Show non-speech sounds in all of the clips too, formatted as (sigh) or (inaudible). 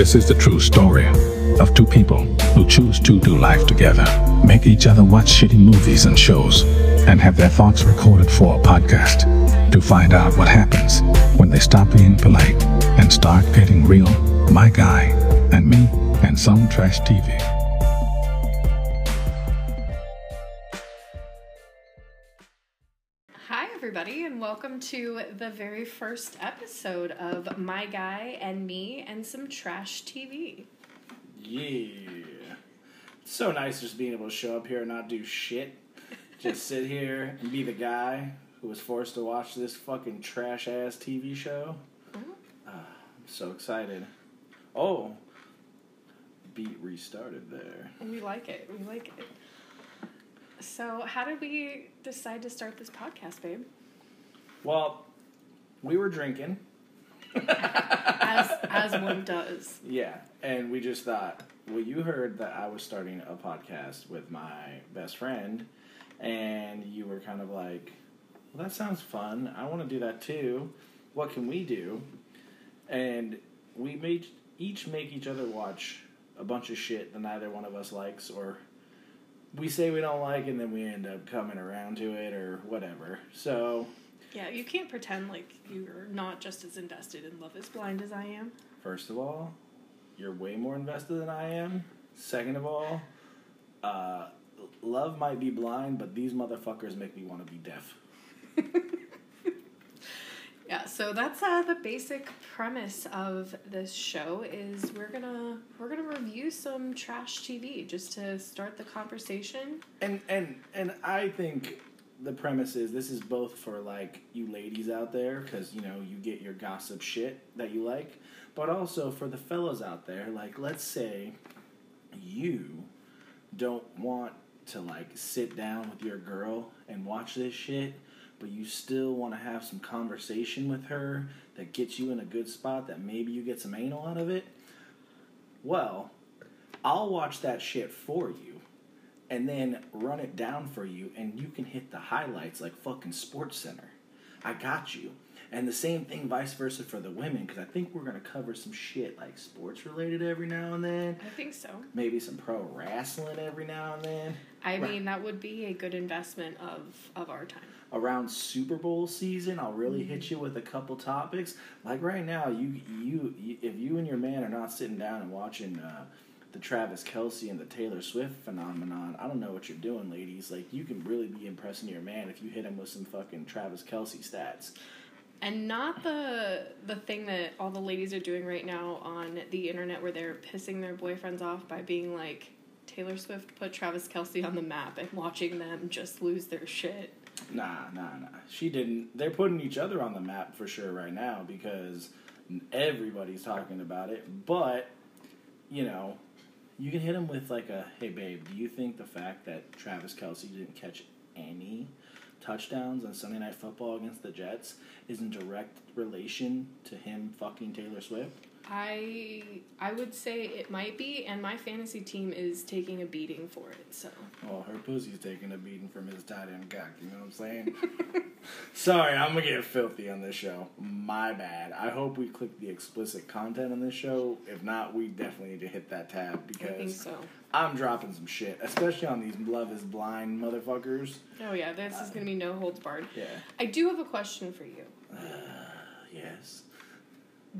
This is the true story of two people who choose to do life together, make each other watch shitty movies and shows, and have their thoughts recorded for a podcast to find out what happens when they stop being polite and start getting real. My guy and me and some trash TV. Everybody, and welcome to the very first episode of My Guy and Me and Some Trash TV. Yeah. It's so nice just being able to show up here and not do shit. Just sit here and be the guy who was forced to watch this fucking trash ass TV show. Ah, I'm so excited. Oh, beat restarted there. We like it. We like it. So, how did we decide to start this podcast, babe? Well, we were drinking. As (laughs) as one does. Yeah, and we just thought, well, you heard that I was starting a podcast with my best friend, and you were kind of like, well, that sounds fun. I want to do that too. What can we do? And we made each make each other watch a bunch of shit that neither one of us likes, or we say we don't like, and then we end up coming around to it, or whatever. So, Yeah, you can't pretend like you're not just as invested in Love is Blind as I am. First of all, you're way more invested than I am. Second of all, uh, love might be blind, but these motherfuckers make me want to be deaf. (laughs) Yeah, so that's uh, the basic premise of this show is we're gonna we're gonna review some trash TV just to start the conversation. And and and I think the premise is this is both for like you ladies out there because you know you get your gossip shit that you like, but also for the fellas out there. Like, let's say you don't want to like sit down with your girl and watch this shit, but you still want to have some conversation with her that gets you in a good spot that maybe you get some anal out of it. Well, I'll watch that shit for you and then run it down for you and you can hit the highlights like fucking sports center i got you and the same thing vice versa for the women because i think we're going to cover some shit like sports related every now and then I think so. maybe some pro wrestling every now and then I Right. mean, that would be a good investment of of our time. around super bowl season i'll really hit you with a couple topics like right now you you, you if you and your man are not sitting down and watching uh, the Travis Kelce and the Taylor Swift phenomenon. I don't know what you're doing, ladies. Like you can really be impressing your man if you hit him with some fucking Travis Kelce stats. And not the the thing that all the ladies are doing right now on the internet where they're pissing their boyfriends off by being like Taylor Swift put Travis Kelce on the map and watching them just lose their shit. Nah, nah, nah. She didn't. They're putting each other on the map for sure right now because everybody's talking about it. But you know, you can hit him with like a, "Hey, babe, do you think the fact that Travis Kelce didn't catch any touchdowns on Sunday Night Football against the Jets is in direct relation to him fucking Taylor Swift?" I I would say it might be, and my fantasy team is taking a beating for it. So Well, her pussy's taking a beating from his tight end cock. You know what I'm saying? (laughs) Sorry, I'm gonna get filthy on this show. My bad. I hope we click the explicit content on this show. If not, we definitely need to hit that tab because so. I'm dropping some shit, especially on these Love Is Blind motherfuckers. Oh yeah, this is gonna be no holds barred. Yeah. I do have a question for you. Uh, yes.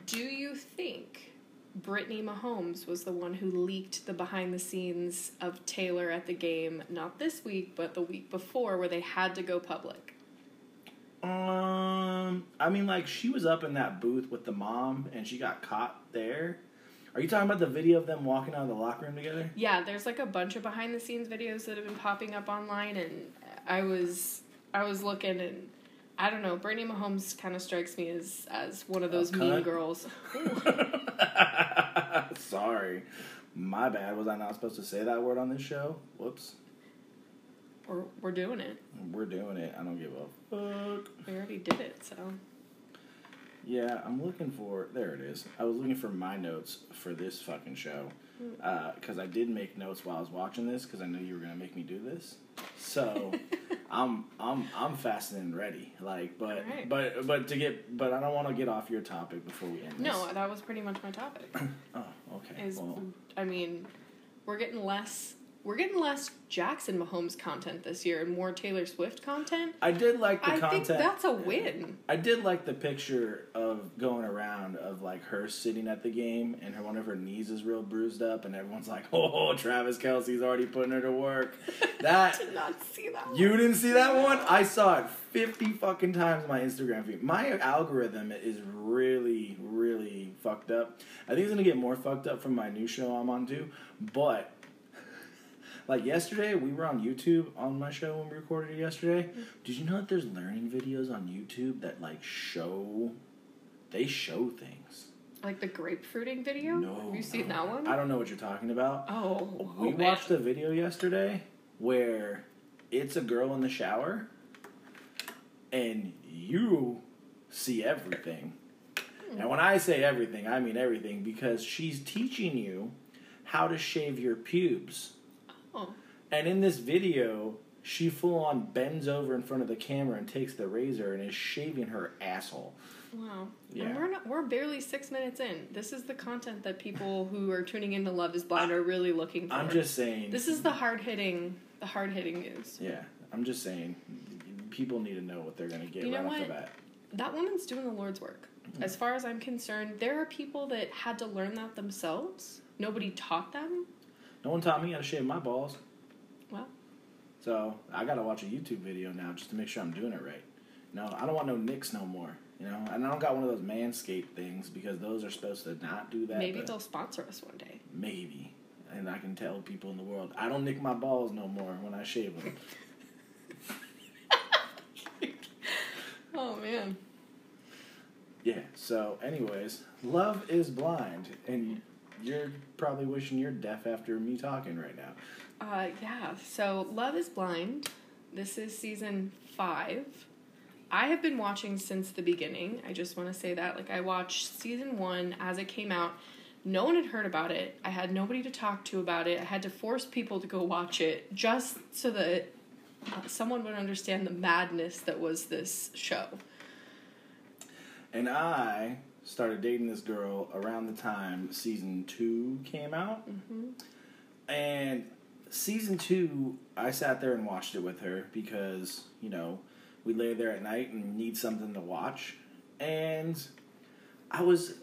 Do you think Brittany Mahomes was the one who leaked the behind the scenes of Taylor at the game, not this week, but the week before, where they had to go public? Um, I mean, like she was up in that booth with the mom, and she got caught there. Are you talking about the video of them walking out of the locker room together? Yeah, there's like a bunch of behind the scenes videos that have been popping up online, and I was I was looking and. I don't know. Brittany Mahomes kind of strikes me as as one of those mean girls. (laughs) Sorry. My bad. Was I not supposed to say that word on this show? Whoops. We're we're doing it. We're doing it. I don't give a fuck. We already did it. So Yeah, I'm looking for. There it is. I was looking for my notes for this fucking show. Hmm. Uh, because I did make notes while I was watching this because I knew you were going to make me do this. So (laughs) I'm I'm I'm fastened and ready. Like, but Alright. but but to get but I don't want to get off your topic before we end. This. No, that was pretty much my topic. (coughs) Oh, okay. Is well, I mean, we're getting less. We're getting less Jackson Mahomes content this year and more Taylor Swift content. I did like the I content. think that's a win. I did like the picture of going around of like her sitting at the game and her one of her knees is real bruised up and everyone's like, (laughs) "Oh, Travis Kelce's already putting her to work." (laughs) That Did not see that. you didn't see that one? I saw it fifty fucking times on my Instagram feed. My algorithm is really, really fucked up. I think it's gonna get more fucked up from my new show I'm on too. But like yesterday, we were on YouTube on my show when we recorded it yesterday. Mm-hmm. Did you know that there's learning videos on YouTube that like show they show things? Like the grapefruiting video. No. Have you seen no. that one? I don't know what you're talking about. Oh, We oh, man. watched a video yesterday where it's a girl in the shower and you see everything. And when I say everything, I mean everything because she's teaching you how to shave your pubes. Oh. And in this video, she full on bends over in front of the camera and takes the razor and is shaving her asshole. Wow. Yeah. And we're not we're barely six minutes in. This is the content that people who are tuning into Love is Blind are really looking for. I'm just saying. This is the hard hitting the hard hitting news. Yeah, I'm just saying. People need to know what they're going to get You know right off the bat. That woman's doing the Lord's work. Mm. As far as I'm concerned, there are people that had to learn that themselves. Nobody taught them. No one taught me how to shave my balls. Well, So I gotta watch a YouTube video now just to make sure I'm doing it right. No, I don't want no nicks no more. You know, and I don't got one of those manscape things because those are supposed to not do that. maybe they'll sponsor us one day. maybe, and I can tell people in the world I don't nick my balls no more when I shave them. (laughs) Oh man. yeah. So, anyways, love is blind, and you're probably wishing you're deaf after me talking right now. Uh, yeah. So Love is Blind. This is season five. I have been watching since the beginning. I just want to say that. Like I watched season one as it came out. No one had heard about it. I had nobody to talk to about it. I had to force people to go watch it just so that uh, someone would understand the madness that was this show. And I started dating this girl around the time season two came out. Mm-hmm. And season two, I sat there and watched it with her because, you know, we lay there at night and need something to watch. And I was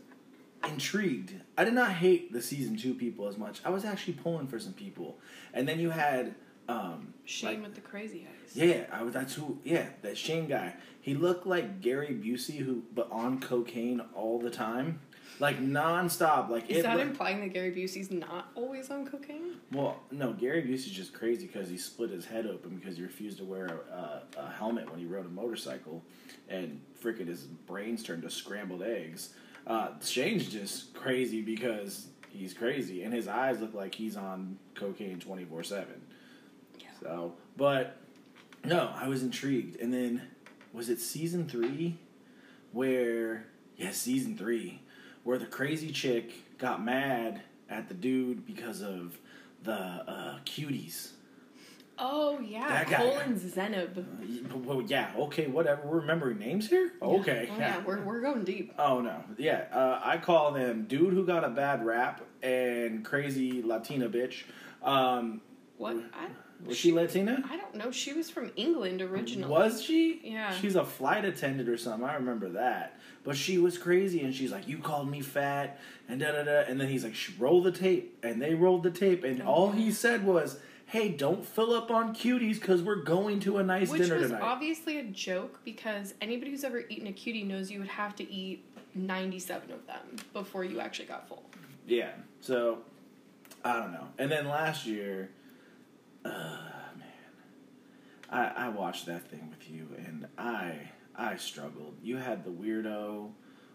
intrigued. I did not hate the season two people as much. I was actually pulling for some people. And then you had um Shane like- with the crazy eyes. yeah, I was. That's who. Yeah, that Shane guy. He looked like Gary Busey, who but on cocaine all the time, like nonstop. Like Is that looked- implying that Gary Busey's not always on cocaine? well, no, Gary Busey's just crazy because he split his head open because he refused to wear a, a, a helmet when he rode a motorcycle, and freaking his brains turned to scrambled eggs. Uh, Shane's just crazy because he's crazy, and his eyes look like he's on cocaine twenty four seven. Yeah. So, but no, I was intrigued. And then was it season three where yeah, season three where the crazy chick got mad at the dude because of the uh, cuties. Oh yeah, That guy. Colin Zanab. Uh, Well, yeah, okay, whatever. We're remembering names here. Okay, Oh yeah, we're we're going deep. Oh no, yeah. Uh, I call them dude who got a bad rap and crazy Latina bitch. Um, What? I, was she Latina? I don't know. She was from England originally. Was she? Yeah. She's a flight attendant or something. I remember that. But she was crazy, and she's like, "You called me fat," and da da da. And then he's like, "Sh- "Roll the tape," and they rolled the tape, and oh, all he said was, "Hey, don't fill up on cuties because we're going to a nice Which dinner was tonight." obviously a joke because anybody who's ever eaten a cutie knows you would have to eat 97 of them before you actually got full. Yeah. So I don't know. And then last year, uh, man, I I watched that thing with you, and I I struggled. You had the weirdo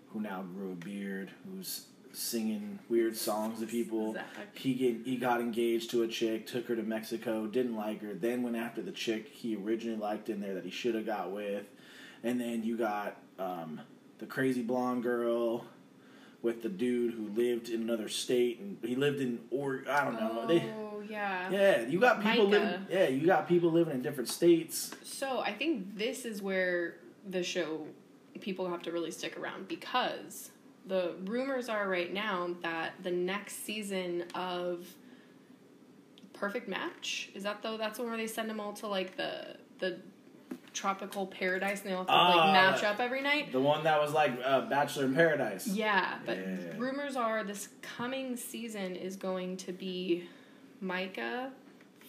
who now grew a beard, who's singing weird songs to people. Zach. He get, he got engaged to a chick, took her to Mexico, didn't like her, then went after the chick he originally liked in there that he should have got with, and then you got um, the crazy blonde girl with the dude who lived in another state and he lived in or I don't know. They Oh yeah. Yeah, you got people Micah. living. Yeah, you got people living in different states. So I think this is where the show people have to really stick around because the rumors are right now that the next season of Perfect Match is that though that's the one where they send them all to like the the tropical paradise and they all have to Ah, like match up every night. The one that was like uh, Bachelor in Paradise. Yeah, but Yeah. rumors are this coming season is going to be Micah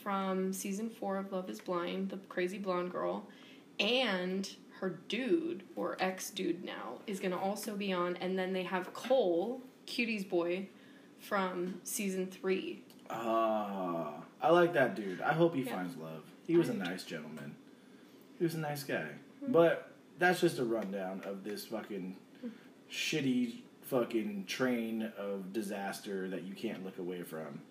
from season four of Love is Blind, the crazy blonde girl, and her dude, or ex dude now, is going to also be on. And then they have Cole, Cutie's boy, from season three. Ah, I like that dude. I hope he Yeah. finds love. He was I a do nice gentleman. He was a nice guy. Hmm. But that's just a rundown of this fucking shitty fucking train of disaster that you can't look away from.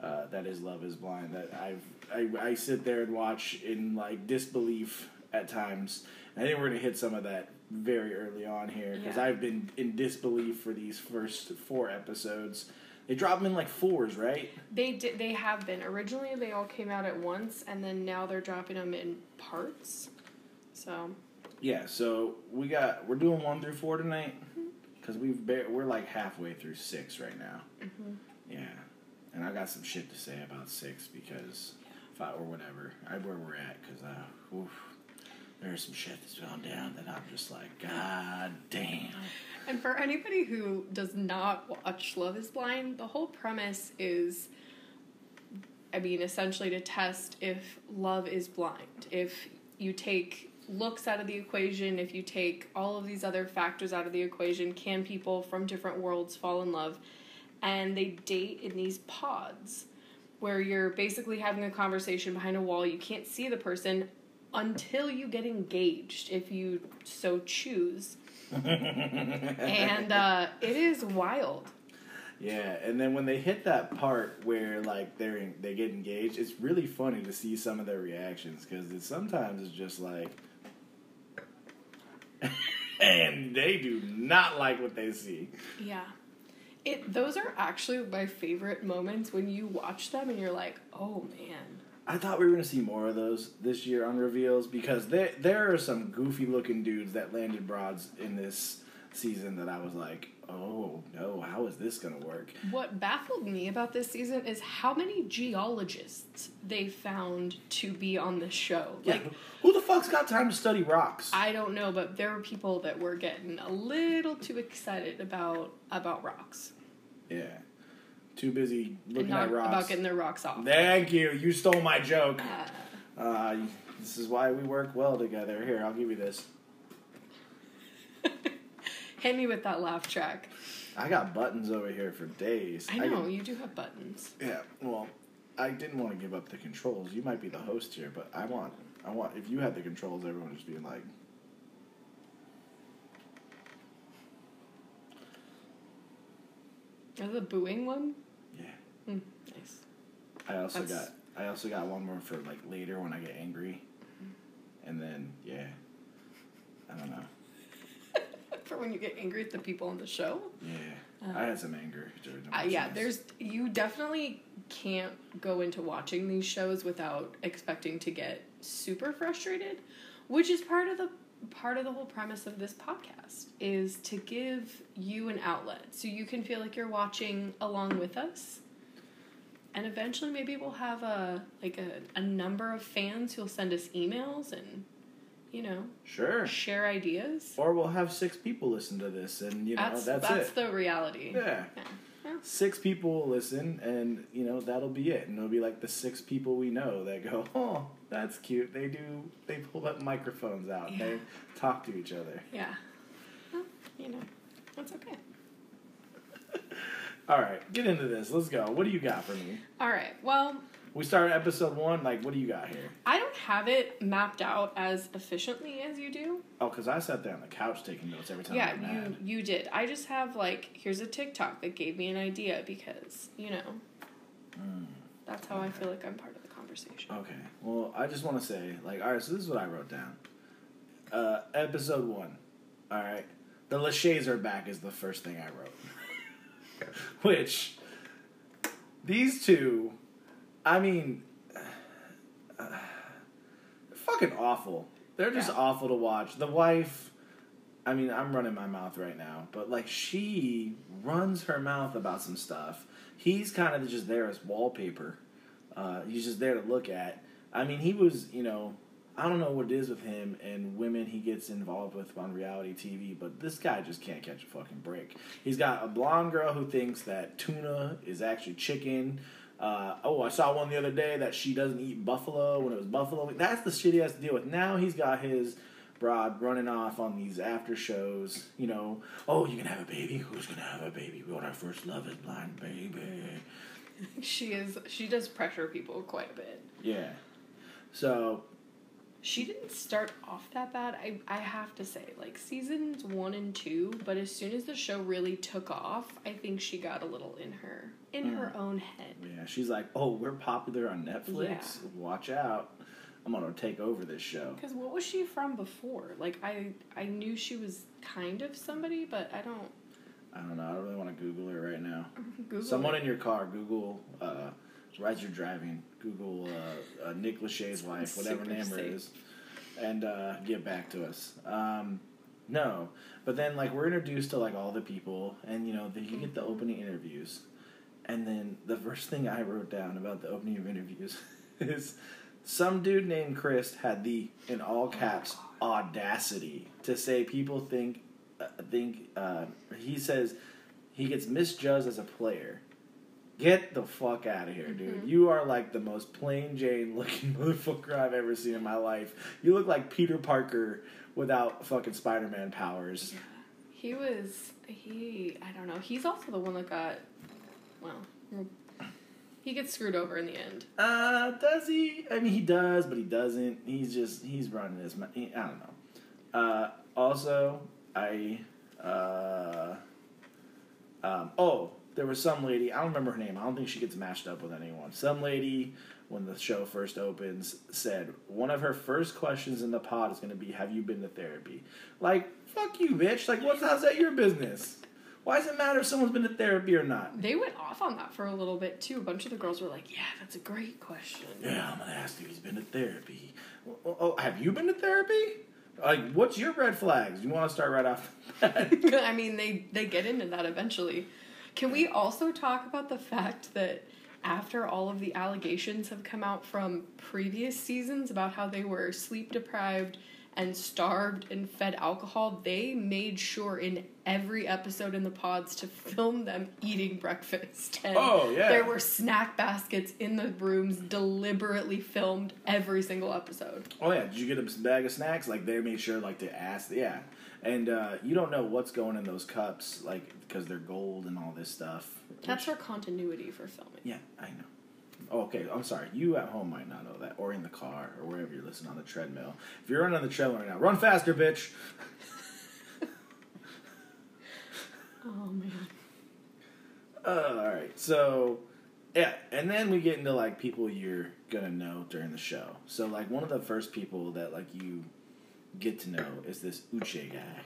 Uh, that is Love Is Blind. That I've I, I sit there and watch in like disbelief at times. And I think we're gonna hit some of that very early on here because Yeah. I've been in disbelief for these first four episodes. They drop them in like fours, right? They did. They have been originally. They all came out at once, and then now they're dropping them in parts. So Yeah, so we got we're doing one through four tonight because we've bar- we're like halfway through six right now. And I got some shit to say about six because I or whatever I where we're at because uh, oof, there's some shit that's gone down that I'm just like God damn. And for anybody who does not watch Love is Blind, the whole premise is I mean, essentially to test if love is blind. If you take looks out of the equation, if you take all of these other factors out of the equation, can people from different worlds fall in love? And they date in these pods where you're basically having a conversation behind a wall. You can't see the person until you get engaged, if you so choose. (laughs) and uh, it is wild. Yeah, and then when they hit that part where like they're in, they get engaged, it's really funny to see some of their reactions because it's sometimes it's just like, (laughs) and they do not like what they see. Yeah. It those are actually my favorite moments when you watch them and you're like, "Oh man." I thought we were gonna see more of those this year on reveals because there there are some goofy looking dudes that landed broads in this season that I was like, oh no, how is this gonna work? What baffled me about this season is how many geologists they found to be on the show. Like Like, who the fuck's got time to study rocks? I don't know, but there were people that were getting a little too excited about about rocks. Yeah, too busy looking not at rocks. about getting their rocks off. Thank you. You stole my joke. Uh, Uh, this is why we work well together. Here, I'll give you this. (laughs) hit me with that laugh track. I got buttons over here for days. I know, can- you do have buttons. yeah. Well, I didn't want to give up the controls. You might be the host here, but I want. I want. If you had the controls, everyone would just be like. Is the booing one? Yeah. Mm, nice. I also That's- got. I also got one more for like later when I get angry, and then yeah. I don't know. (laughs) For when you get angry at the people on the show? Yeah, I had some anger during the Uh, yeah, there's you definitely can't go into watching these shows without expecting to get super frustrated, which is part of the part of the whole premise of this podcast is to give you an outlet so you can feel like you're watching along with us. And eventually maybe we'll have a like a, a number of fans who'll send us emails and you know, Sure. share ideas. Or we'll have six people listen to this, and you know that's that's, that's the reality. yeah. Yeah. Yeah. Six people will listen, and you know that'll be it. And it'll be like the six people we know that go, (laughs) "Oh, that's cute." They do. They pull up microphones out. Yeah. They talk to each other. Yeah. Well, you know, that's okay. (laughs) All right, get into this. Let's go. What do you got for me? All right. Well, We started episode one. Like, what do you got here? I don't have it mapped out as efficiently as you do. Oh, because I sat there on the couch taking notes every time. yeah, I got you mad. you did. I just have like here's a TikTok that gave me an idea because you know Mm. that's how I feel like I'm part of the conversation. Okay. Well, I just want to say, like, all right. So this is what I wrote down. Uh, episode one. All right. The Lachey's are back is the first thing I wrote. (laughs) Which these two I mean, uh, (sighs) fucking awful. They're just Yeah. awful to watch. The wife, I mean, I'm running my mouth right now, but like she runs her mouth about some stuff. He's kind of just there as wallpaper. Uh, he's just there to look at. I mean, he was, you know, I don't know what it is with him and women he gets involved with on reality TV, but this guy just can't catch a fucking break. He's got a blonde girl who thinks that tuna is actually chicken. Uh, oh, I saw one the other day that she doesn't eat buffalo when it was buffalo. That's the shit he has to deal with. Now he's got his broad running off on these after shows. You know, oh, you can have a baby. Who's gonna have a baby? We What our first love is blind baby. (laughs) She is. She does pressure people quite a bit. Yeah. So She didn't start off that bad. I I have to say, like seasons one and two, but as soon as the show really took off, I think she got a little in her in her own head. yeah, she's like, oh, we're popular on Netflix. Yeah. Watch out. I'm gonna take over this show. Because what was she from before? Like I I knew she was kind of somebody, but I don't I don't know. I don't really want to Google her right now. (laughs) Google. Someone it. in your car, Google, uh, as you're driving, Google uh, uh, Nick Lachey's wife, whatever name it is, and uh, get back to us. Um, no, but then like we're introduced to like all the people, and you know then you get the opening interviews, and then the first thing I wrote down about the opening of interviews (laughs) is some dude named Chris had the in all caps audacity to say people think uh, think uh, he says he gets misjudged as a player. Get the fuck out of here, dude. Mhm. You are like the most plain Jane looking (laughs) motherfucker I've ever seen in my life. You look like Peter Parker without fucking Spider Man powers. He was he. I don't know. He's also the one that got. Well, he gets screwed over in the end. Uh, does he? I mean, he does, but he doesn't. He's just he's running his. I don't know. Uh, also, I uh, um, oh, there was some lady. I don't remember her name. I don't think she gets mashed up with anyone. Some lady when the show first opens said one of her first questions in the pod is going to be, "Have you been to therapy?" Like, fuck you, bitch. Like, what's how's that your business? Why does it matter if someone's been to therapy or not? They went off on that for a little bit too. A bunch of the girls were like, "Yeah, that's a great question." Yeah, I'm gonna ask if he's been to therapy. Oh, oh, oh, have you been to therapy? Like, what's your red flags? You want to start right off the bat? (laughs) I mean, they they get into that eventually. Can we also talk about the fact that after all of the allegations have come out from previous seasons about how they were sleep deprived and starved and fed alcohol, they made sure in every episode in the pods to film them eating breakfast. (laughs) And Oh, yeah. There were snack baskets in the rooms deliberately filmed every single episode. oh yeah, did you get a bag of snacks? Like they made sure, like to ask, yeah. And uh, you don't know what's going in those cups, like because they're gold and all this stuff. That's which- for continuity for filming. Yeah, I know. Oh, okay, I'm sorry. You at home might not know that, or in the car, or wherever you're listening on the treadmill. If you're running on the treadmill right now, run faster, bitch. (laughs) Oh man. Uh, all right, so yeah, and then we get into like people you're gonna know during the show. So like one of the first people that like you get to know is this Uche guy.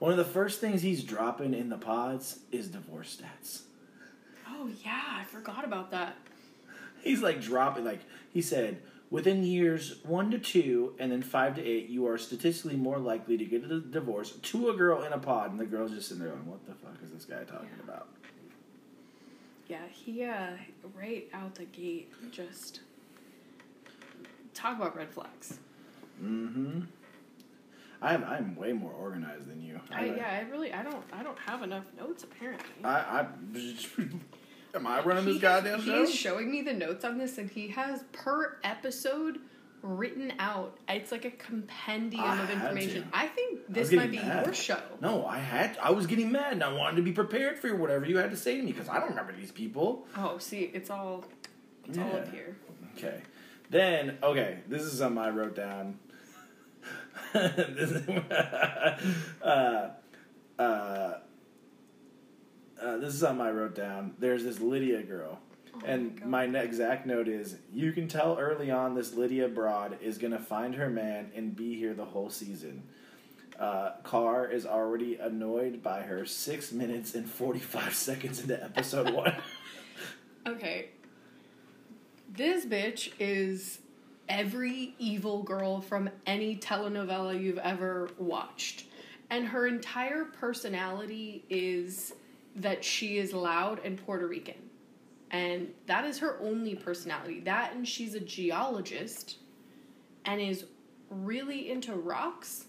One of the first things he's dropping in the pods is divorce stats. Oh yeah, I forgot about that. He's like dropping like he said within years one to two and then five to eight you are statistically more likely to get a divorce to a girl in a pod and the girl's just sitting there going what the fuck is this guy talking about Yeah, he uh right out the gate just talk about red flags. mm-hmm I'm I'm way more organized than you I, yeah, I really I don't I don't have enough notes apparently. I, I (laughs) am I running this He- goddamn show? He's showing me the notes on this and he has per episode written out. It's like a compendium I of information. I think this getting might be mad. your show. No, I had I was getting mad and I wanted to be prepared for whatever you had to say to me because I don't remember these people. Oh, see, it's all it's all up here. Okay. Then, okay, this is something I wrote down. This (laughs) is, uh, uh, uh, this is something I wrote down. There's this Lydia girl. Oh and God. my exact note is you can tell early on this Lydia broad is going to find her man and be here the whole season. Uh, Carr is already annoyed by her six minutes and 45 seconds into episode one. (laughs) Okay. This bitch is every evil girl from any telenovela you've ever watched. And her entire personality is that she is loud and Puerto Rican. And that is her only personality. That and she's a geologist and is really into rocks.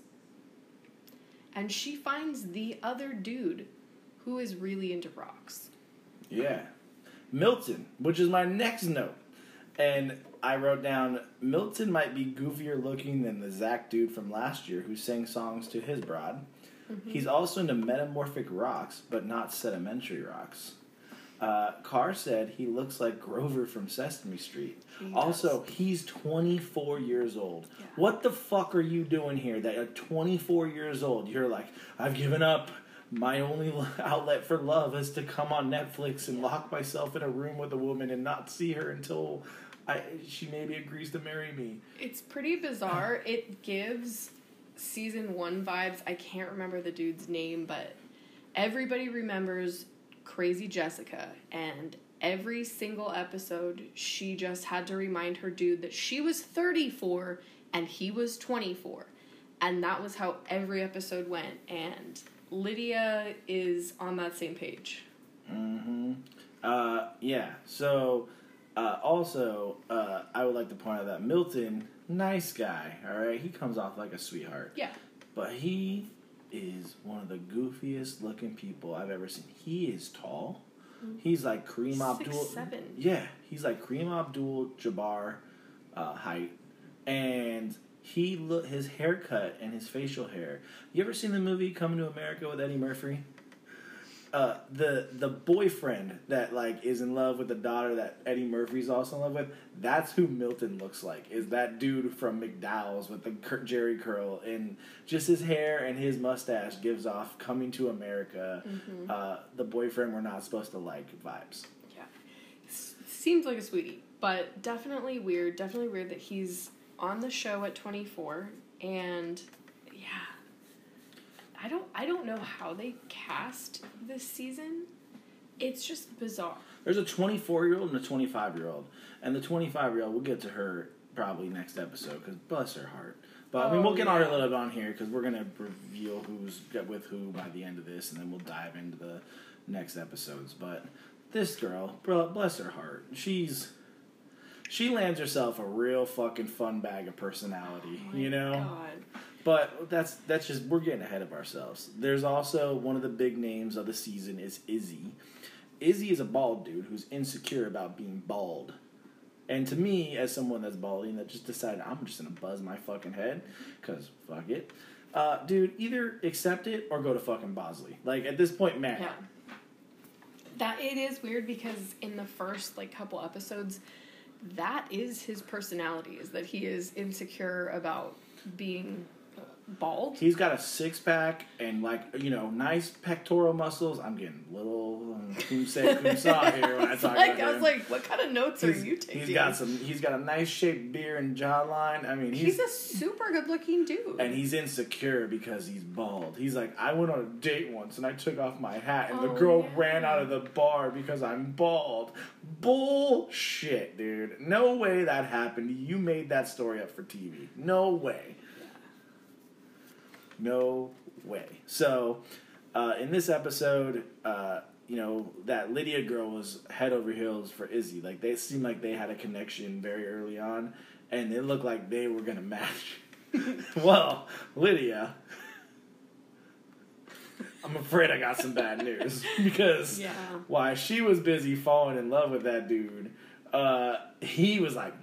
And she finds the other dude who is really into rocks. Yeah. Milton, which is my next note. And I wrote down Milton might be goofier looking than the Zach dude from last year who sang songs to his broad. He's also into metamorphic rocks, but not sedimentary rocks. Uh, Carr said he looks like Grover from Sesame Street. He also, he's 24 years old. Yeah. What the fuck are you doing here that at 24 years old, you're like, I've given up. My only (laughs) outlet for love is to come on Netflix and lock myself in a room with a woman and not see her until I, she maybe agrees to marry me. It's pretty bizarre. (sighs) It gives season one vibes. I can't remember the dude's name, but everybody remembers Crazy Jessica, and every single episode, she just had to remind her dude that she was 34 and he was 24. And that was how every episode went. And Lydia is on that same page. Mm-hmm. Uh, yeah. So, uh, also, uh, I would like to point out that Milton, nice guy. All right, he comes off like a sweetheart, Yeah. but he is one of the goofiest looking people I've ever seen. He is tall. He's like Kareem Abdul. seven. Yeah, he's like Kareem Abdul Jabbar uh, height, and he look his haircut and his facial hair. You ever seen the movie Coming to America with Eddie Murphy? Uh, the the boyfriend that like is in love with the daughter that Eddie Murphy's also in love with. That's who Milton looks like. Is that dude from McDowell's with the cur- Jheri curl and just his hair and his mustache gives off Coming to America. Uh, the boyfriend we're not supposed to like vibes. Yeah. S- seems like a sweetie, but definitely weird. Definitely weird that he's on the show at 24 and yeah. I don't I don't know how they cast this season. It's just bizarre. There's a 24 year old and a 25 year old, and the 25 year old we'll get to her probably next episode because bless her heart. But I mean, Oh, we'll get on her a yeah. little bit on here because we're gonna reveal who's with who by the end of this, and then we'll dive into the next episodes. But this girl, bless her heart, she's she lands herself a real fucking fun bag of personality, Oh my you know. God. But that's that's just we're getting ahead of ourselves. There's also one of the big names of the season is Izzy. Izzy is a bald dude who's insecure about being bald. And to me, as someone that's balding, that just decided I'm just gonna buzz my fucking head, cause fuck it, uh, dude. Either accept it or go to fucking Bosley. Like at this point, man. Yeah. That it is weird because in the first like couple episodes, that is his personality is that he is insecure about being bald. He's got a six pack and like you know nice pectoral muscles. I'm getting little um, kum say (laughs) here when I talk like about I was him. like, what kind of notes are you taking? He's got some. He's got a nice shaped beard and jawline. I mean, He's he's, a super good looking dude. and he's insecure because he's bald. He's like, I went on a date once and I took off my hat and the Oh, girl yeah. ran out of the bar because I'm bald. Bullshit, dude. No way that happened. You made that story up for TV. No way. No way. So, uh, in this episode, uh, you know, that Lydia girl was head over heels for Izzy. Like, they seemed like they had a connection very early on, and it looked like they were going to match. (laughs) well, Lydia. I'm afraid I got some bad news (laughs) because Yeah. while she was busy falling in love with that dude, uh, he was like,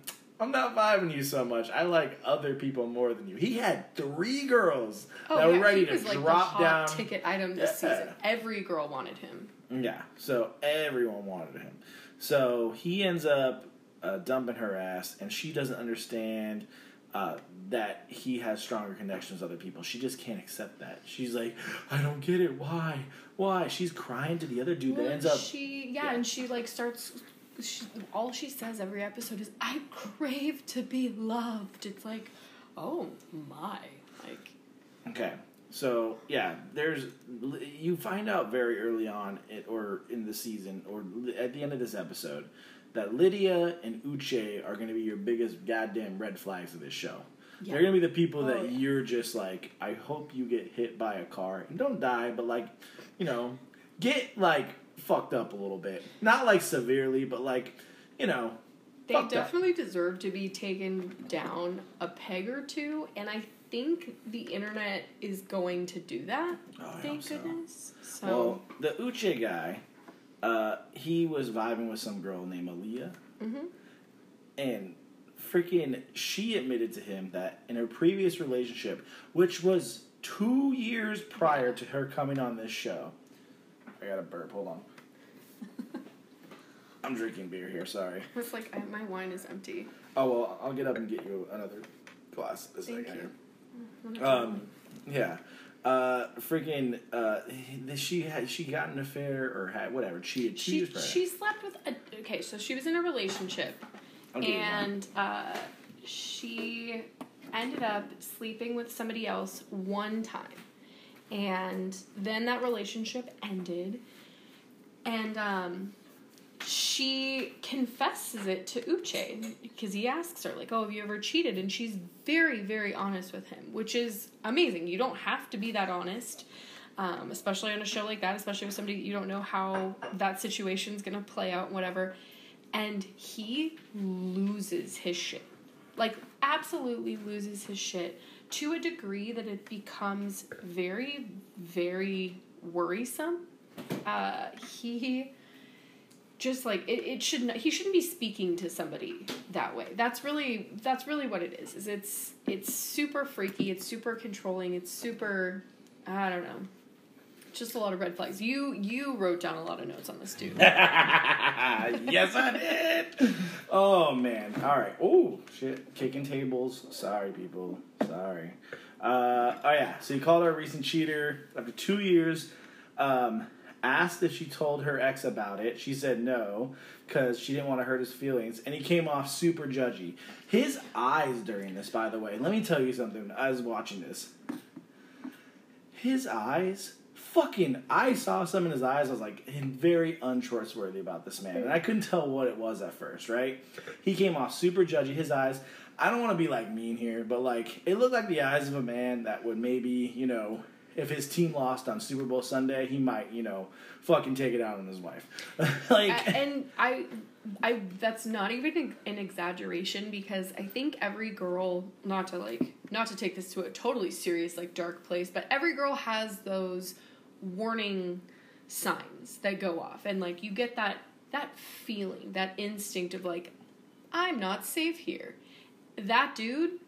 I'm not vibing you so much. I like other people more than you. He had three girls oh, that yeah, were ready to like drop the down. ticket item this Yeah. season. Every girl wanted him. Yeah, so everyone wanted him. So he ends up uh, dumping her ass, and she doesn't understand uh, that he has stronger connections with other people. She just can't accept that. She's like, I don't get it. Why? Why? She's crying to the other dude Well, that ends up. She yeah, Yeah. and she like starts. She, all she says every episode is, "I crave to be loved." It's like, oh my, like Okay, so yeah, there's you find out very early on, it, or in the season, or at the end of this episode, that Lydia and Uche are going to be your biggest goddamn red flags of this show. Yeah. They're going to be the people Oh, that yeah. you're just like, I hope you get hit by a car and don't die, but like, you know, get like fucked up a little bit. Not like severely, but like, you know, They fucked up. definitely deserve to be taken down a peg or two, and I think the internet is going to do that. Oh, thank so. goodness. So Well, the Uche guy, uh, he was vibing with some girl named Aaliyah, Mhm. and freaking, she admitted to him that in her previous relationship, which was two years prior to her coming on this show, I got a burp. Hold on. I'm drinking beer here. Sorry. it's like I, my wine is empty. Oh well, I'll get up and get you another glass. a Thank second you. here. Um, yeah. Uh, freaking. Uh, she had she got an affair or had whatever. She had she she slept with a okay, so she was in a relationship, I'll give you one. and uh, she ended up sleeping with somebody else one time, and then that relationship ended, and um, she confesses it to Uche because he asks her like, "Oh, have you ever cheated?" And she's very, very honest with him, which is amazing. You don't have to be that honest, um, especially on a show like that, especially with somebody you don't know how that situation's gonna play out, whatever. And he loses his shit, like absolutely loses his shit to a degree that it becomes very, very worrisome. Uh, he just like it, it should not, he shouldn't be speaking to somebody that way that's really that's really what it is is it's it's super freaky it's super controlling it's super i don't know just a lot of red flags you you wrote down a lot of notes on this dude (laughs) yes, I did. Oh man. All right. Oh shit. Kicking tables. Sorry, people. Sorry. Uh, oh yeah. So he called a recent cheater after two years. Um, asked if she told her ex about it. She said no because she didn't want to hurt his feelings, and he came off super judgy. His eyes during this, by the way. Let me tell you something. I was watching this his eyes fucking i saw some in his eyes i was like very untrustworthy about this man and i couldn't tell what it was at first right he came off super judgy his eyes i don't want to be like mean here but like it looked like the eyes of a man that would maybe you know if his team lost on super bowl sunday he might you know fucking take it out on his wife (laughs) like and I, I that's not even an exaggeration because I think every girl, not to like, not to take this to a totally serious like dark place, but every girl has those warning signs that go off, and like you get that that feeling, that instinct of like, I'm not safe here. That dude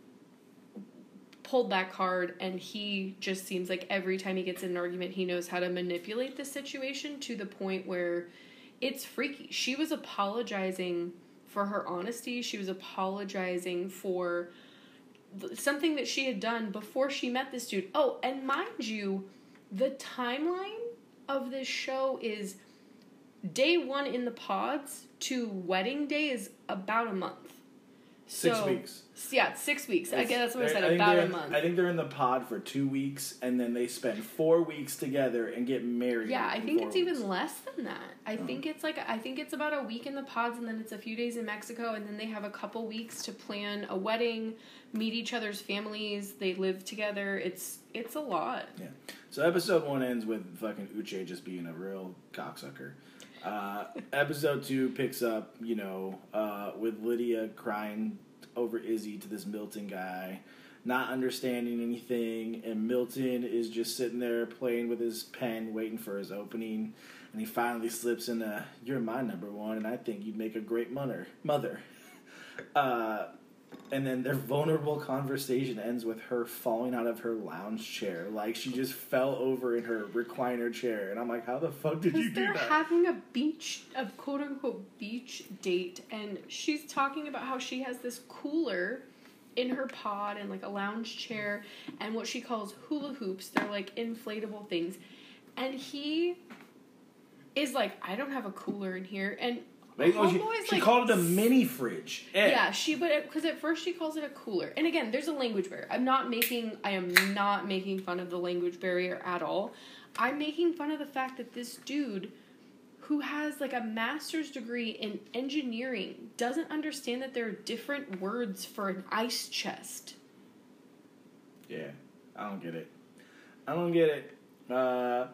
pulled that card and he just seems like every time he gets in an argument he knows how to manipulate the situation to the point where it's freaky. She was apologizing for her honesty. She was apologizing for something that she had done before she met this dude. Oh, and mind you, the timeline of this show is day one in the pods to wedding day is about a month. Six So- weeks Yeah, six weeks. I guess that's what I said. think About a in- month. I think they're in the pod for two weeks, and then they spend four weeks together and get married. Yeah, I think it's weeks. even less than that. I oh. think it's like I think it's about a week in the pods and then it's a few days in Mexico and then they have a couple weeks to plan a wedding, meet each other's families, they live together. It's it's a lot. Yeah. So episode one ends with fucking Uche just being a real cocksucker. Uh, episode two picks up, you know, uh, with Lydia crying over Izzy to this Milton guy, not understanding anything, and Milton is just sitting there playing with his pen, waiting for his opening, and he finally slips in a, "You're my number one, and I think you'd make a great mother." Mother. (laughs) Uh, and then their vulnerable conversation ends with her falling out of her lounge chair. Like she just fell over in her recliner chair. And I'm like, how the fuck did you do they're that? having a beach, a quote unquote beach date, and she's talking about how she has this cooler in her pod and like a lounge chair and what she calls hula hoops. They're like inflatable things. And he is like, I don't have a cooler in here. And Like, oh, she, she like, called it a mini fridge. Eh. yeah, she but because at first she calls it a cooler, and again, there's a language barrier. I'm not making I am not making fun of the language barrier at all. I'm making fun of the fact that this dude, who has like a master's degree in engineering doesn't understand that there are different words for an ice chest. Yeah, I don't get it. I don't get it. Uh,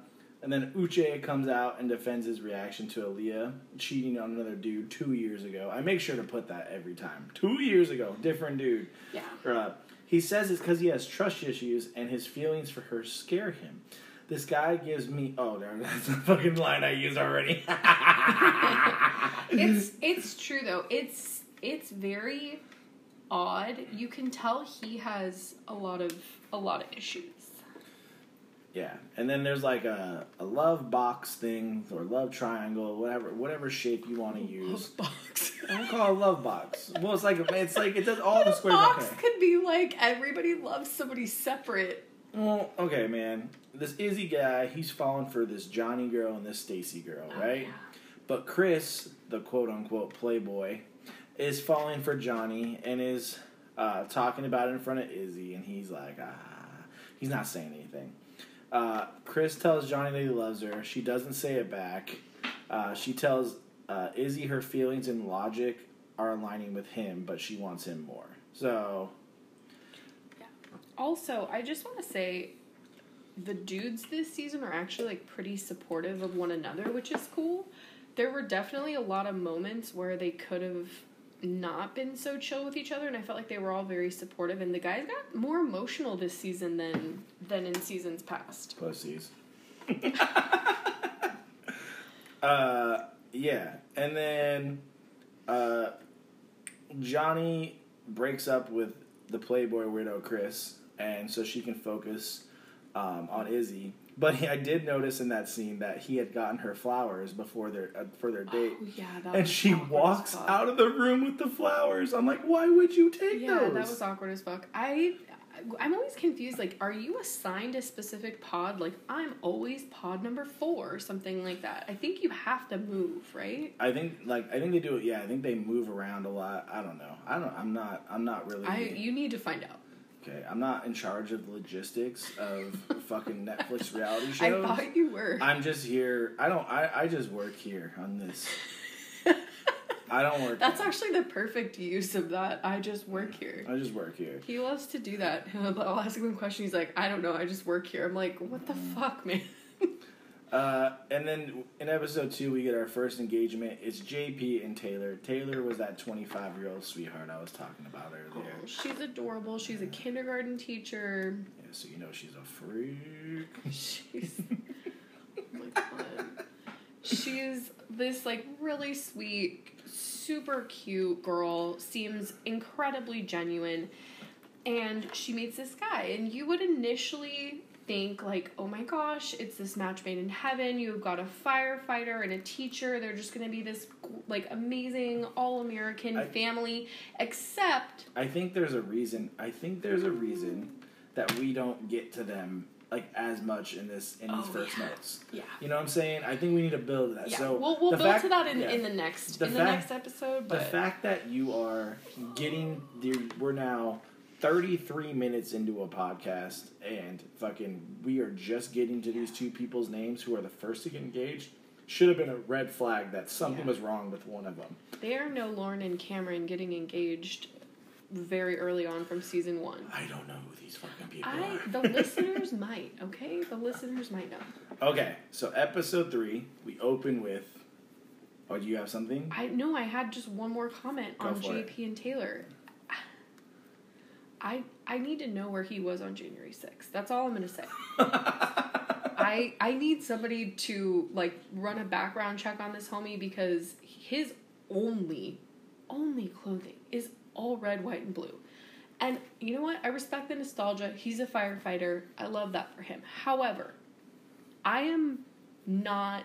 and then Uche comes out and defends his reaction to Aaliyah cheating on another dude two years ago. I make sure to put that every time. Two years ago, different dude. Yeah. Uh, he says it's because he has trust issues and his feelings for her scare him. This guy gives me oh (laughs) that's a fucking line I used already. it's (laughs) it's true though. It's it's very odd. You can tell he has a lot of a lot of issues. Yeah, and then there's like a, a love box thing or love triangle, whatever whatever shape you want to use. Love box. I don't call it love box. Well, it's like it's like it does (laughs) all the But squares. box Okay. could be like everybody loves somebody separate. Well, okay, man. This Izzy guy, he's falling for this Johnie girl and this Stacy girl, Oh, right? yeah. But Chris, the quote unquote playboy, is falling for Johnie and is uh, talking about it in front of Izzy, and he's like, ah, he's not saying anything. Uh, Chris tells Johnie that he loves her. She doesn't say it back. Uh, she tells uh, Izzy her feelings and logic are aligning with him, but she wants him more. So, Also, I just want to say the dudes this season are actually like pretty supportive of one another, which is cool. There were definitely a lot of moments where they could have not been so chill with each other and I felt like they were all very supportive and the guys got more emotional this season than than in seasons past. pussies. (laughs) uh, yeah, and then uh, Johnie breaks up with the Playboy weirdo Chris, and so she can focus um, on Izzy. But I did notice in that scene that he had gotten her flowers before their uh, for their date. Oh, yeah, that And she walks out of the room with the flowers. I'm like, why would you take Yeah, those? Yeah, that was awkward as fuck. I I'm always confused. Like, are you assigned a specific pod? Like, I'm always pod number four or something like that. I think you have to move, right? I think like I think they do it. Yeah, I think they move around a lot. I don't know. I don't. I'm not. I'm not really. I you need to find out. Okay, I'm not in charge of the logistics of (laughs) fucking Netflix reality shows. I thought you were. I'm just here. I don't. I, I just work here on this. (laughs) I don't work. That's actually the perfect use of that. I just work here. I just work here. He loves to do that. (laughs) I'll ask him a question. He's like, I don't know. I just work here. I'm like, what the Mm. fuck, man? Uh, and then in episode two, we get our first engagement. It's JP and Taylor. Taylor was that 25 year old sweetheart I was talking about earlier. Oh, she's adorable. She's a kindergarten teacher. Yeah, so you know she's a freak. (laughs) She's oh. She's this like really sweet, super cute girl. Seems incredibly genuine, and she meets this guy, and you would initially think like, oh my gosh, it's this match made in heaven. You've got a firefighter and a teacher. They're just gonna be this like amazing all American family. Except I think there's a reason. I think there's a reason that we don't get to them like as much in this in these Oh, first yeah. notes. yeah. You know what I'm saying? I think we need to build that. Yeah, So we'll we'll build fact- to that in, yeah. in the next The in the next episode. the fact that you are getting the we're now 33 minutes into a podcast and fucking we are just getting to these two people's names who are the first to get engaged should have been a red flag that something Yeah. was wrong with one of them. they are no Lauren and Cameron getting engaged very early on from season one. I don't know who these fucking people I are. the (laughs) listeners might okay the listeners might know. Okay, so episode 3, we open with Oh, do you have something? I know I had just one more comment Go on for it. JP and Taylor. I I need to know where he was on January sixth. That's all I'm gonna say. (laughs) I I need somebody to like run a background check on this homie because his only only clothing is all red, white, and blue. And you know what? I respect the nostalgia. He's a firefighter. I love that for him. However, I am not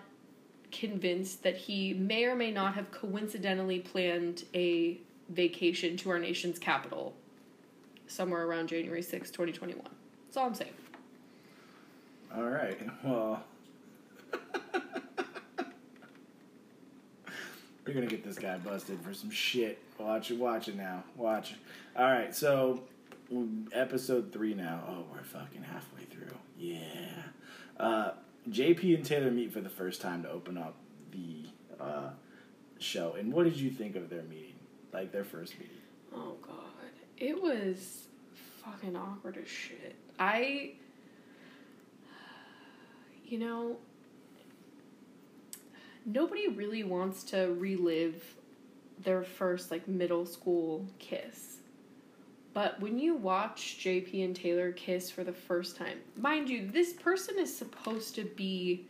convinced that he may or may not have coincidentally planned a vacation to our nation's capital somewhere around January sixth, 2021. That's all I'm saying. All right. Well, (laughs) you're gonna get this guy busted for some shit. Watch it. Watch it now. Watch it. All right. So, episode three now. Oh, we're fucking halfway through. Yeah. Uh, JP and Taylor meet for the first time to open up the uh, show. And what did you think of their meeting, like their first meeting? Oh god, it was fucking awkward as shit. I, you know, nobody really wants to relive their first like middle school kiss. But when you watch JP and Taylor kiss for the first time, mind you, this person is supposed to be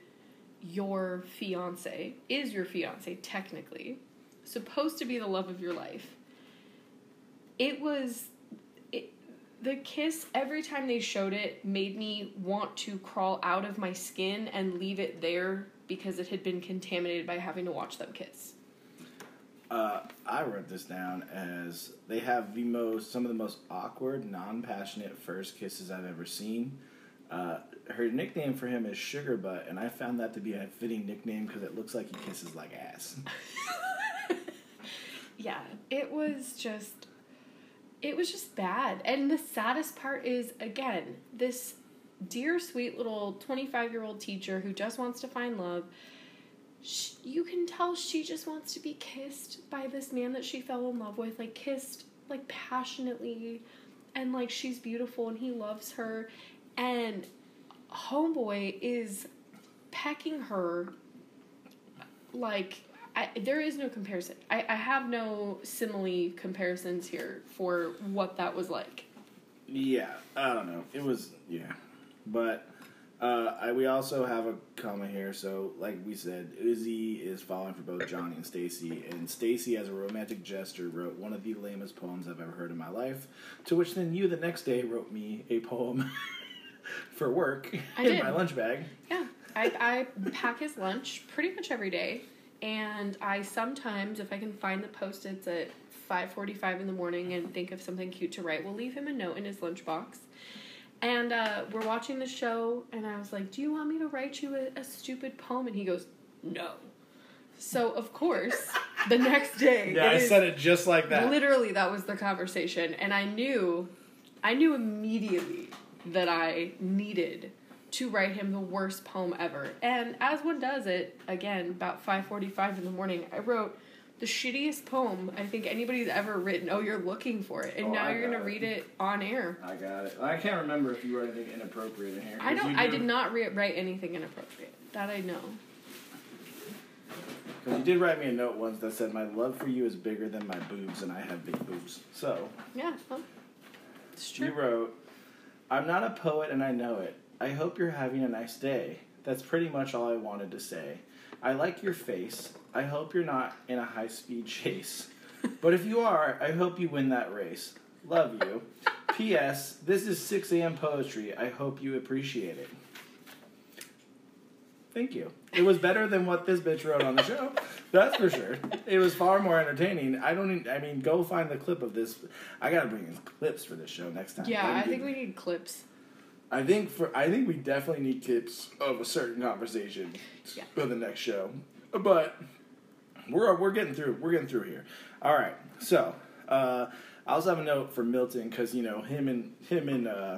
your fiance, is your fiance technically, supposed to be the love of your life. It was it, the kiss every time they showed it made me want to crawl out of my skin and leave it there because it had been contaminated by having to watch them kiss. Uh, I wrote this down as they have the most, some of the most awkward, non-passionate first kisses I've ever seen. Uh, her nickname for him is Sugar Butt, and I found that to be a fitting nickname because it looks like he kisses like ass. (laughs) yeah, it was just it was just bad. And the saddest part is again, this dear sweet little 25-year-old teacher who just wants to find love she, you can tell she just wants to be kissed by this man that she fell in love with, like kissed like passionately, and like she's beautiful and he loves her, and homeboy is pecking her like I, there is no comparison. I, I have no simile comparisons here for what that was like. Yeah, I don't know. It was yeah, but uh, I, we also have a comma here. So, like we said, Izzy is falling for both Johnie and Stacy, and Stacy, as a romantic gesture, wrote one of the lamest poems I've ever heard in my life. To which then you, the next day, wrote me a poem (laughs) for work I in did. my lunch bag. Yeah, I, I pack his lunch pretty much every day, and I sometimes, if I can find the post-its at five forty-five in the morning and think of something cute to write, we'll leave him a note in his lunchbox. And uh, we're watching the show, and I was like, "Do you want me to write you a, a stupid poem?" And he goes, "No." So of course, the next day, (laughs) Yeah, I said it just like that. Literally, that was the conversation, and I knew, I knew immediately that I needed to write him the worst poem ever. And as one does it, again about five forty-five in the morning, I wrote the shittiest poem I think anybody's ever written. Oh, you're looking for it, and Oh, now I you're gonna it. read it on air. I got it. I can't remember if you wrote anything inappropriate in here. I don't. I did not re- write anything inappropriate. That I know. Because you did write me a note once that said, "My love for you is bigger than my boobs, and I have big boobs." So Yeah, well, it's You wrote, I'm not a poet and I know it. I hope you're having a nice day. That's pretty much all I wanted to say. I like your face. I hope you're not in a high speed (laughs) chase. But if you are, I hope you win that race. Love you. P.S. This is 6 a.m. poetry. I hope you appreciate it. Thank you. It was better than what this bitch wrote on the show. That's for sure. It was far more entertaining. I don't. Even, I mean, go find the clip of this. I gotta bring in clips for this show next time. Yeah, I think we need clips. I think for. I think we definitely need clips of a certain conversation Yeah. for the next show. But we're we're getting through. We're getting through here. All right. So uh, I also have a note for Milton because you know him and him and uh,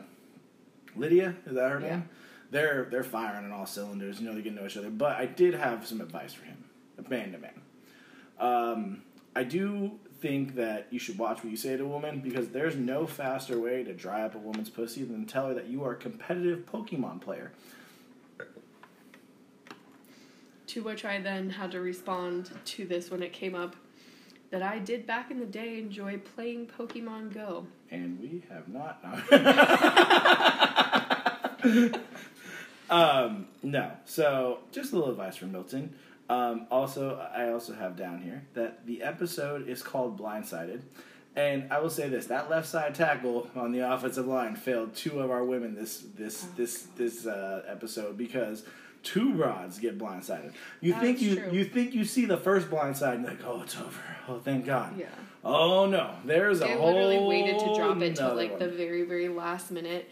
Lydia is that her Yeah. name? They're they're firing on all cylinders. You know they get to know each other. But I did have some advice for him, man to man. Um, I do think that you should watch what you say to a woman because there's no faster way to dry up a woman's pussy than tell her that you are a competitive Pokemon player. To which I then had to respond to this when it came up that I did back in the day enjoy playing Pokemon Go. And we have not. (laughs) (laughs) um, no. So, just a little advice from Milton. Um, also, I also have down here that the episode is called Blindsided. And I will say this: that left side tackle on the offensive line failed two of our women this this Oh, this this uh, episode because two rods get blindsided. You That think you true. you think you see the first blindside and like, oh, it's over. Oh, thank God. Yeah. Oh no, there's a They whole. literally waited to drop it till like one. the very, very last minute.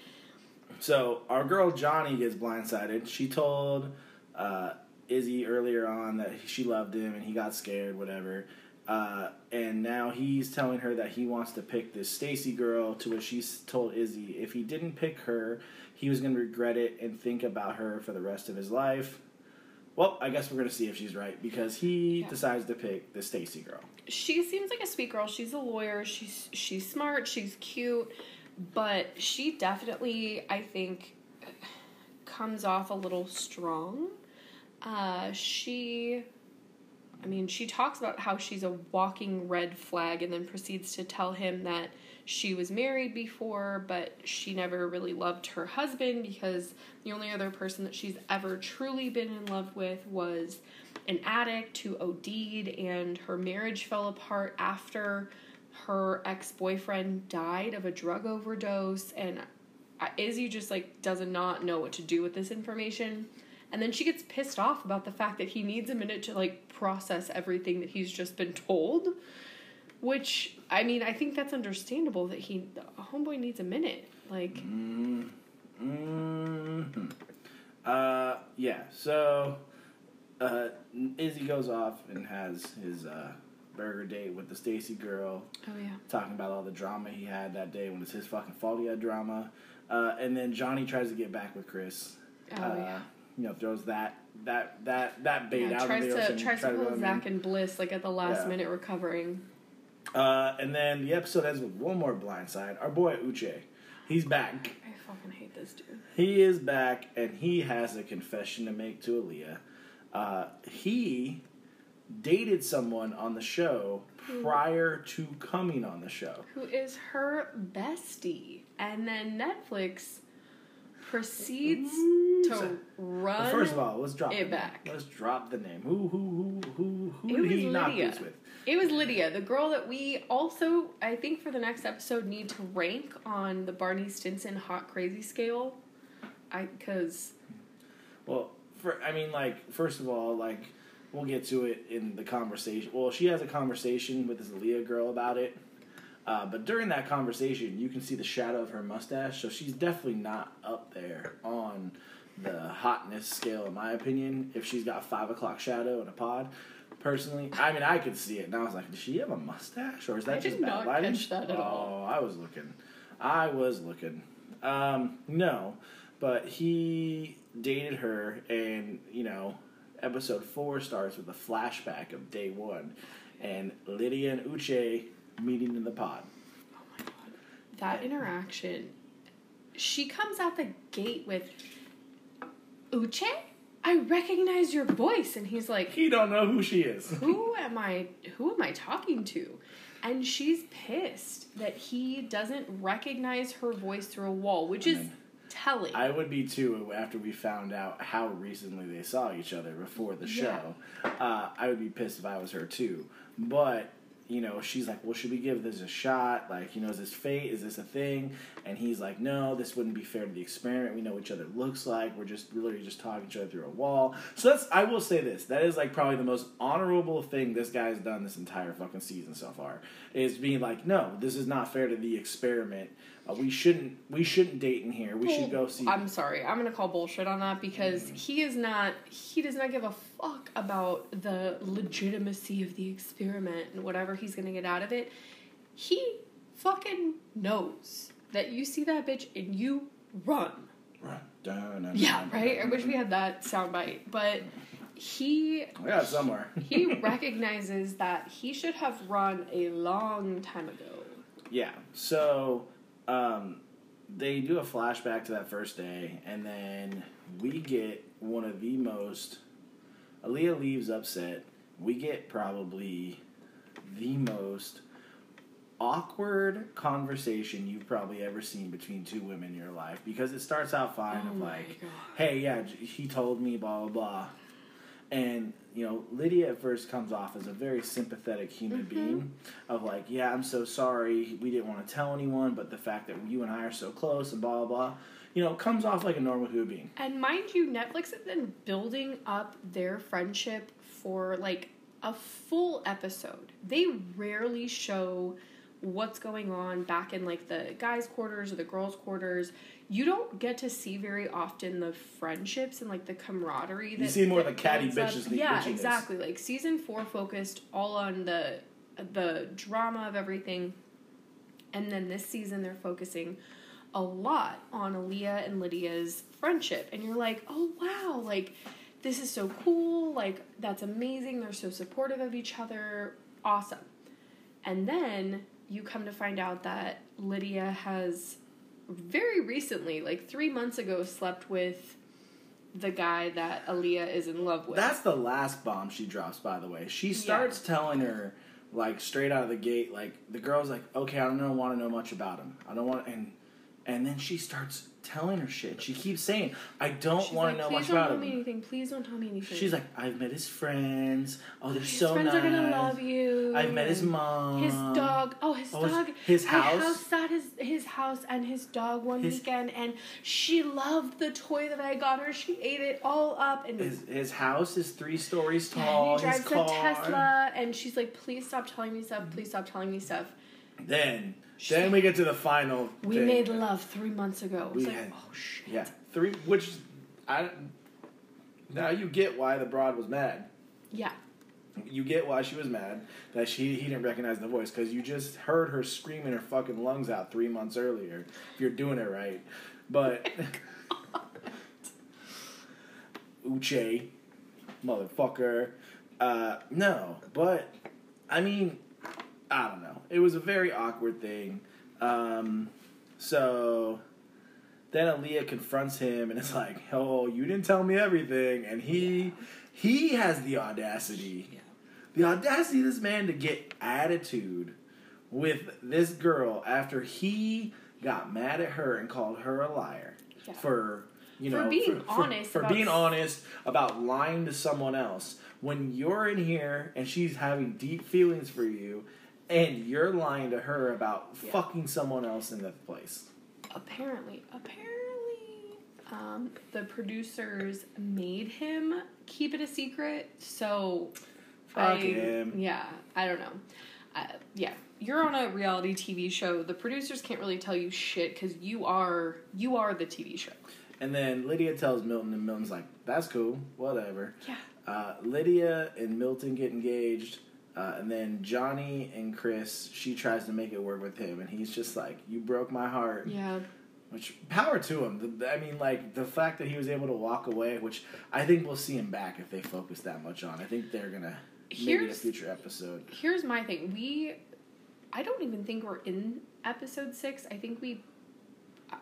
So our girl Johnie gets blindsided. She told uh, Izzy earlier on that she loved him and he got scared, whatever. Uh, and now he's telling her that he wants to pick this Stacy girl. To which she's told Izzy if he didn't pick her, he was going to regret it and think about her for the rest of his life. well, I guess we're gonna see if she's right because he Yeah. decides to pick the Stacy girl. she seems like a sweet girl. She's a lawyer. She's she's smart. She's cute, but she definitely, I think, comes off a little strong. Uh, she, I mean, she talks about how she's a walking red flag, and then proceeds to tell him that she was married before, but she never really loved her husband because the only other person that she's ever truly been in love with was an addict who OD'd, and her marriage fell apart after her ex boyfriend died of a drug overdose. And Izzy just like does not know what to do with this information. And then she gets pissed off about the fact that he needs a minute to like process everything that he's just been told. Which I mean, I think that's understandable that he a homeboy needs a minute. Like Mm, hmm Uh, yeah. So, uh, Izzy goes off and has his uh, burger date with the Stacy girl, oh yeah. talking about all the drama he had that day when it's his fucking fault he had drama. Uh, and then Johnie tries to get back with Chris. Oh uh, yeah. You know, throws that that that that bait yeah out tries of the to ocean. tries try to reel pull Zach and Bliss like at the last Yeah. minute recovering. Uh, and then the episode ends with one more blindside. Our boy Uche, he's back. I fucking hate this dude. He is back, and he has a confession to make to Aaliyah. Uh, he dated someone on the show prior to coming on the show. Who is her bestie, and then Netflix proceeds So- to run. First of all, let's drop it name. back. Let's drop the name. Who who who who who It did he was knock this with? It was Lydia, the girl that we also, I think, for the next episode, need to rank on the Barney Stinson hot crazy scale. I because Well, for I mean, like first of all, like we'll get to it in the conversation. Well, she has a conversation with this Aaliyah girl about it. Uh, but during that conversation, you can see the shadow of her mustache, so she's definitely not up there on the hotness scale, in my opinion. If she's got five o'clock shadow in a pod, personally, I mean, I could see it, and I was like, does she have a mustache, or is that I just bad lighting? that at oh, all. I was looking, I was looking. Um, no, but he dated her, and you know, episode four starts with a flashback of day one, and Lydia and Uche meeting in the pod. oh my god, that interaction. She comes out the gate with Uche. I recognize your voice, and he's like, He don't know who she is. who am I who am I talking to? And she's pissed that he doesn't recognize her voice through a wall, which is telling. I would be too after we found out how recently they saw each other before the show. Uh, I would be pissed if I was her too. But you know, she's like, "Well, should we give this a shot? Like, you know, is this fate? Is this a thing?" And he's like, "No, this wouldn't be fair to the experiment. We know what each other looks like. We're just literally just talking each other through a wall." So that's. I will say this. That is like probably the most honorable thing this guy's done this entire fucking season so far. Is being like, "No, this is not fair to the experiment. Uh, we shouldn't. We shouldn't date in here. We should go see." I'm sorry. I'm gonna call bullshit on that because he is not. He does not give a fuck about the legitimacy of the experiment and whatever he's gonna get out of it. He fucking knows that you see that bitch and you run. Run, dun, dun, Yeah, right. I wish we had that soundbite, but he I got somewhere. (laughs) he recognizes that he should have run a long time ago. Yeah. So um, they do a flashback to that first day, and then we get one of the most. Aaliyah leaves upset. We get probably the most awkward conversation you've probably ever seen between two women in your life because it starts out fine Oh of like, hey, yeah, he told me, blah, blah, blah. And, you know, Lydia at first comes off as a very sympathetic human Mm-hmm. being of like, yeah, I'm so sorry. We didn't want to tell anyone, but the fact that you and I are so close and blah, blah, blah, you know, comes off like a normal human being. And mind you, Netflix has been building up their friendship for like a full episode. They rarely show what's going on back in like the guys' quarters or the girls' quarters. You don't get to see very often the friendships and like the camaraderie. That, you see more that the catty bitches Yeah, bitchiness. exactly. Like season four focused all on the the drama of everything, and then this season they're focusing a lot on Aaliyah and Lydia's friendship. And you're like, oh wow, like this is so cool. Like, that's amazing. They're so supportive of each other. Awesome. And then you come to find out that Lydia has very recently, like three months ago, slept with the guy that Aaliyah is in love with. That's the last bomb she drops, by the way. She starts telling her, like, straight out of the gate, like, the girl's like, okay, I don't want to know much about him. I don't want, and and then she starts telling her shit. She keeps saying, "I don't want like, to know Please much don't about tell me anything. Please don't tell me anything. She's like, "I've met his friends. Oh, they're his so friends nice. are gonna love you. I've met his mom. His dog. Oh, his Oh, his- dog. his I house? house sat his his house and his dog one His- weekend, and she loved the toy that I got her. She ate it all up, and His his house is three stories Yeah, tall. he drives his a. Tesla, and she's like, "Please stop telling me stuff. Please stop telling me stuff." Then She's then like, we get to the final. We thing. made love three months ago. We like, had- oh shit. Yeah, three. Which I now you get why the broad was mad. Yeah. You get why she was mad that she he didn't recognize the voice because you just heard her screaming her fucking lungs out three months earlier. If you're doing it right, but (laughs) Uche, motherfucker. Uh, no, but I mean, I don't know. It was a very awkward thing. Um, so then Aaliyah confronts him and it's like, "Oh, you didn't tell me everything," and he he has the audacity, Yeah. the audacity of this man to get attitude with this girl after he got mad at her and called her a liar Yeah. for you know For being honest for, about being honest about lying to someone else when you're in here and she's having deep feelings for you and you're lying to her about Yeah. fucking someone else in that place Apparently, apparently, um, the producers made him keep it a secret. So, Fuck I, him. Yeah, I don't know. Uh, yeah, you're on a reality TV show. The producers can't really tell you shit because you are you are the TV show. and then lydia tells milton and milton's like that's cool whatever Yeah. uh, lydia and milton get engaged uh, and then johnie and chris she tries to make it work with him and he's just like you broke my heart Yeah. Which power to him. The, I mean, like the fact that he was able to walk away, which I think we'll see him back if they focus that much on. I think they're gonna maybe in a future episode. Here's my thing. We, I don't even think we're in episode six. I think we,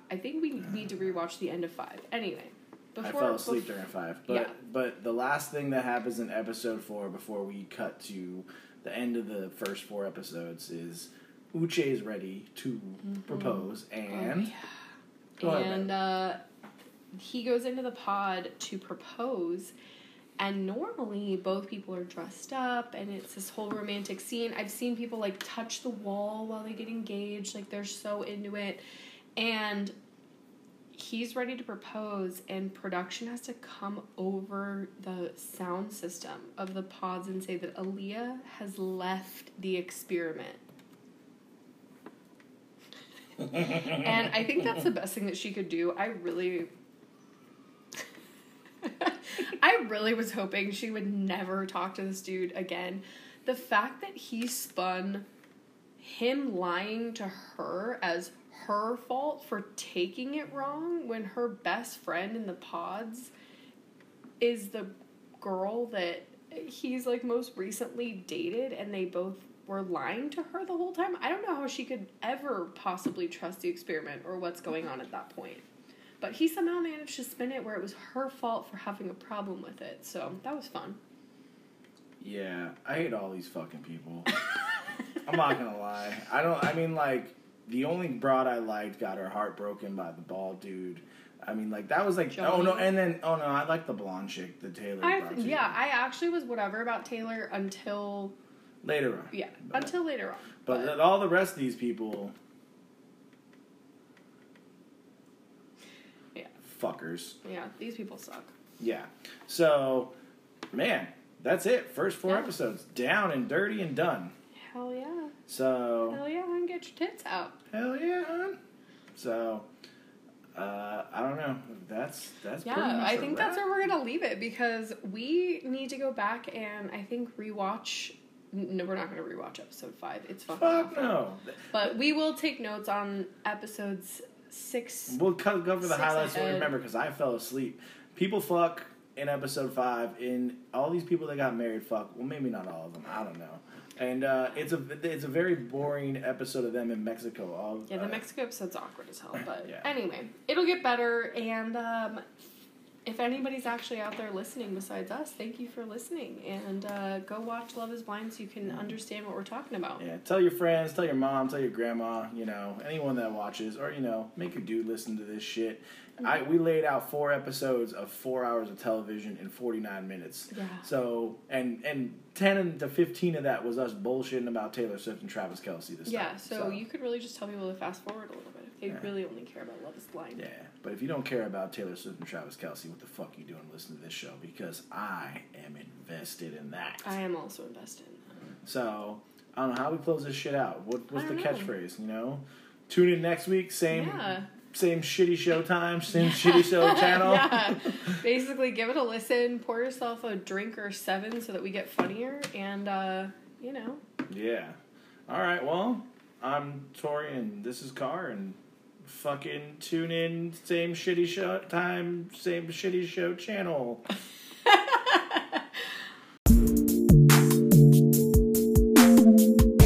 I think we need to rewatch the end of five. Anyway, before I fell asleep bef- during five, but Yeah. but the last thing that happens in episode four before we cut to the end of the first four episodes is Uche is ready to propose, and Oh, yeah. And uh, he goes into the pod to propose. And normally, both people are dressed up, and it's this whole romantic scene. I've seen people like touch the wall while they get engaged, like they're so into it. And he's ready to propose, and production has to come over the sound system of the pods and say that Aaliyah has left the experiment. and I think that's the (laughs) best thing that she could do. I really. (laughs) I really was hoping she would never talk to this dude again. The fact that he spun him lying to her as her fault for taking it wrong when her best friend in the pods is the girl that he's like most recently dated and they both were lying to her the whole time. I don't know how she could ever possibly trust the experiment or what's going on at that point. But he somehow managed to spin it where it was her fault for having a problem with it. So that was fun. yeah, I hate all these fucking people. (laughs) I'm not gonna lie. I don't. I mean, like the only broad I liked got her heart broken by the bald dude. I mean, like that was like oh no, and then oh no, I like the blonde chick, the Taylor. I yeah, I actually was whatever about Taylor until later on. yeah, But- until later on. But, th- all the rest of these people, yeah, fuckers. yeah, these people suck. Yeah. So, man, that's it. First four Yeah. episodes down and dirty and done. Hell yeah, So, hell yeah, and get your tits out. hell yeah, hon. So, uh, I don't know. That's that's pretty Yeah, I think that's where we're gonna leave it because we need to go back and I think rewatch. No, we're not gonna rewatch episode five. It's fucking Fuck awful. no. But we will take notes on episodes six. We'll co- cover the highlights. ahead. Remember, because I fell asleep. People fuck. in episode five, in all these people that got married, fuck. Well, maybe not all of them. I don't know. And uh, it's a it's a very boring episode of them in Mexico. All Yeah, the uh, Mexico episode's awkward as hell. (laughs) But Yeah. anyway, it'll get better. And um, if anybody's actually out there listening besides us, thank you for listening. And uh, go watch Love is Blind so you can understand what we're talking about. Yeah, tell your friends, tell your mom, tell your grandma, you know, anyone that watches, or you know, make your dude listen to this shit. I we laid out four episodes of four hours of television in forty nine minutes. Yeah. So and and ten to fifteen of that was us bullshitting about Taylor Swift and Travis Kelce. This Yeah, time. so, you could really just tell people to fast forward a little they Yeah. really only care about Love is Blind. Yeah, but if you don't care about Taylor Swift and Travis Kelce, what the fuck you doing listening to this show? Because I am invested in that. I am also invested in that. So I don't know how we close this shit out. What was the know. catchphrase? You know, tune in next week. Same Yeah. same shitty show time. Same (laughs) shitty show channel. yeah. (laughs) Basically, give it a listen. Pour yourself a drink or seven so that we get funnier. And, uh, you know, Yeah. All right. Well, I'm Tori, and this is Car, and fucking tune in. Same shitty show time. Same shitty show channel.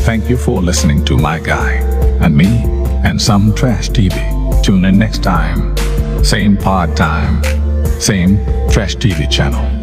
Thank you for listening to my guy and me and some trash TV. Tune in next time. Same pod time. Same trash TV channel.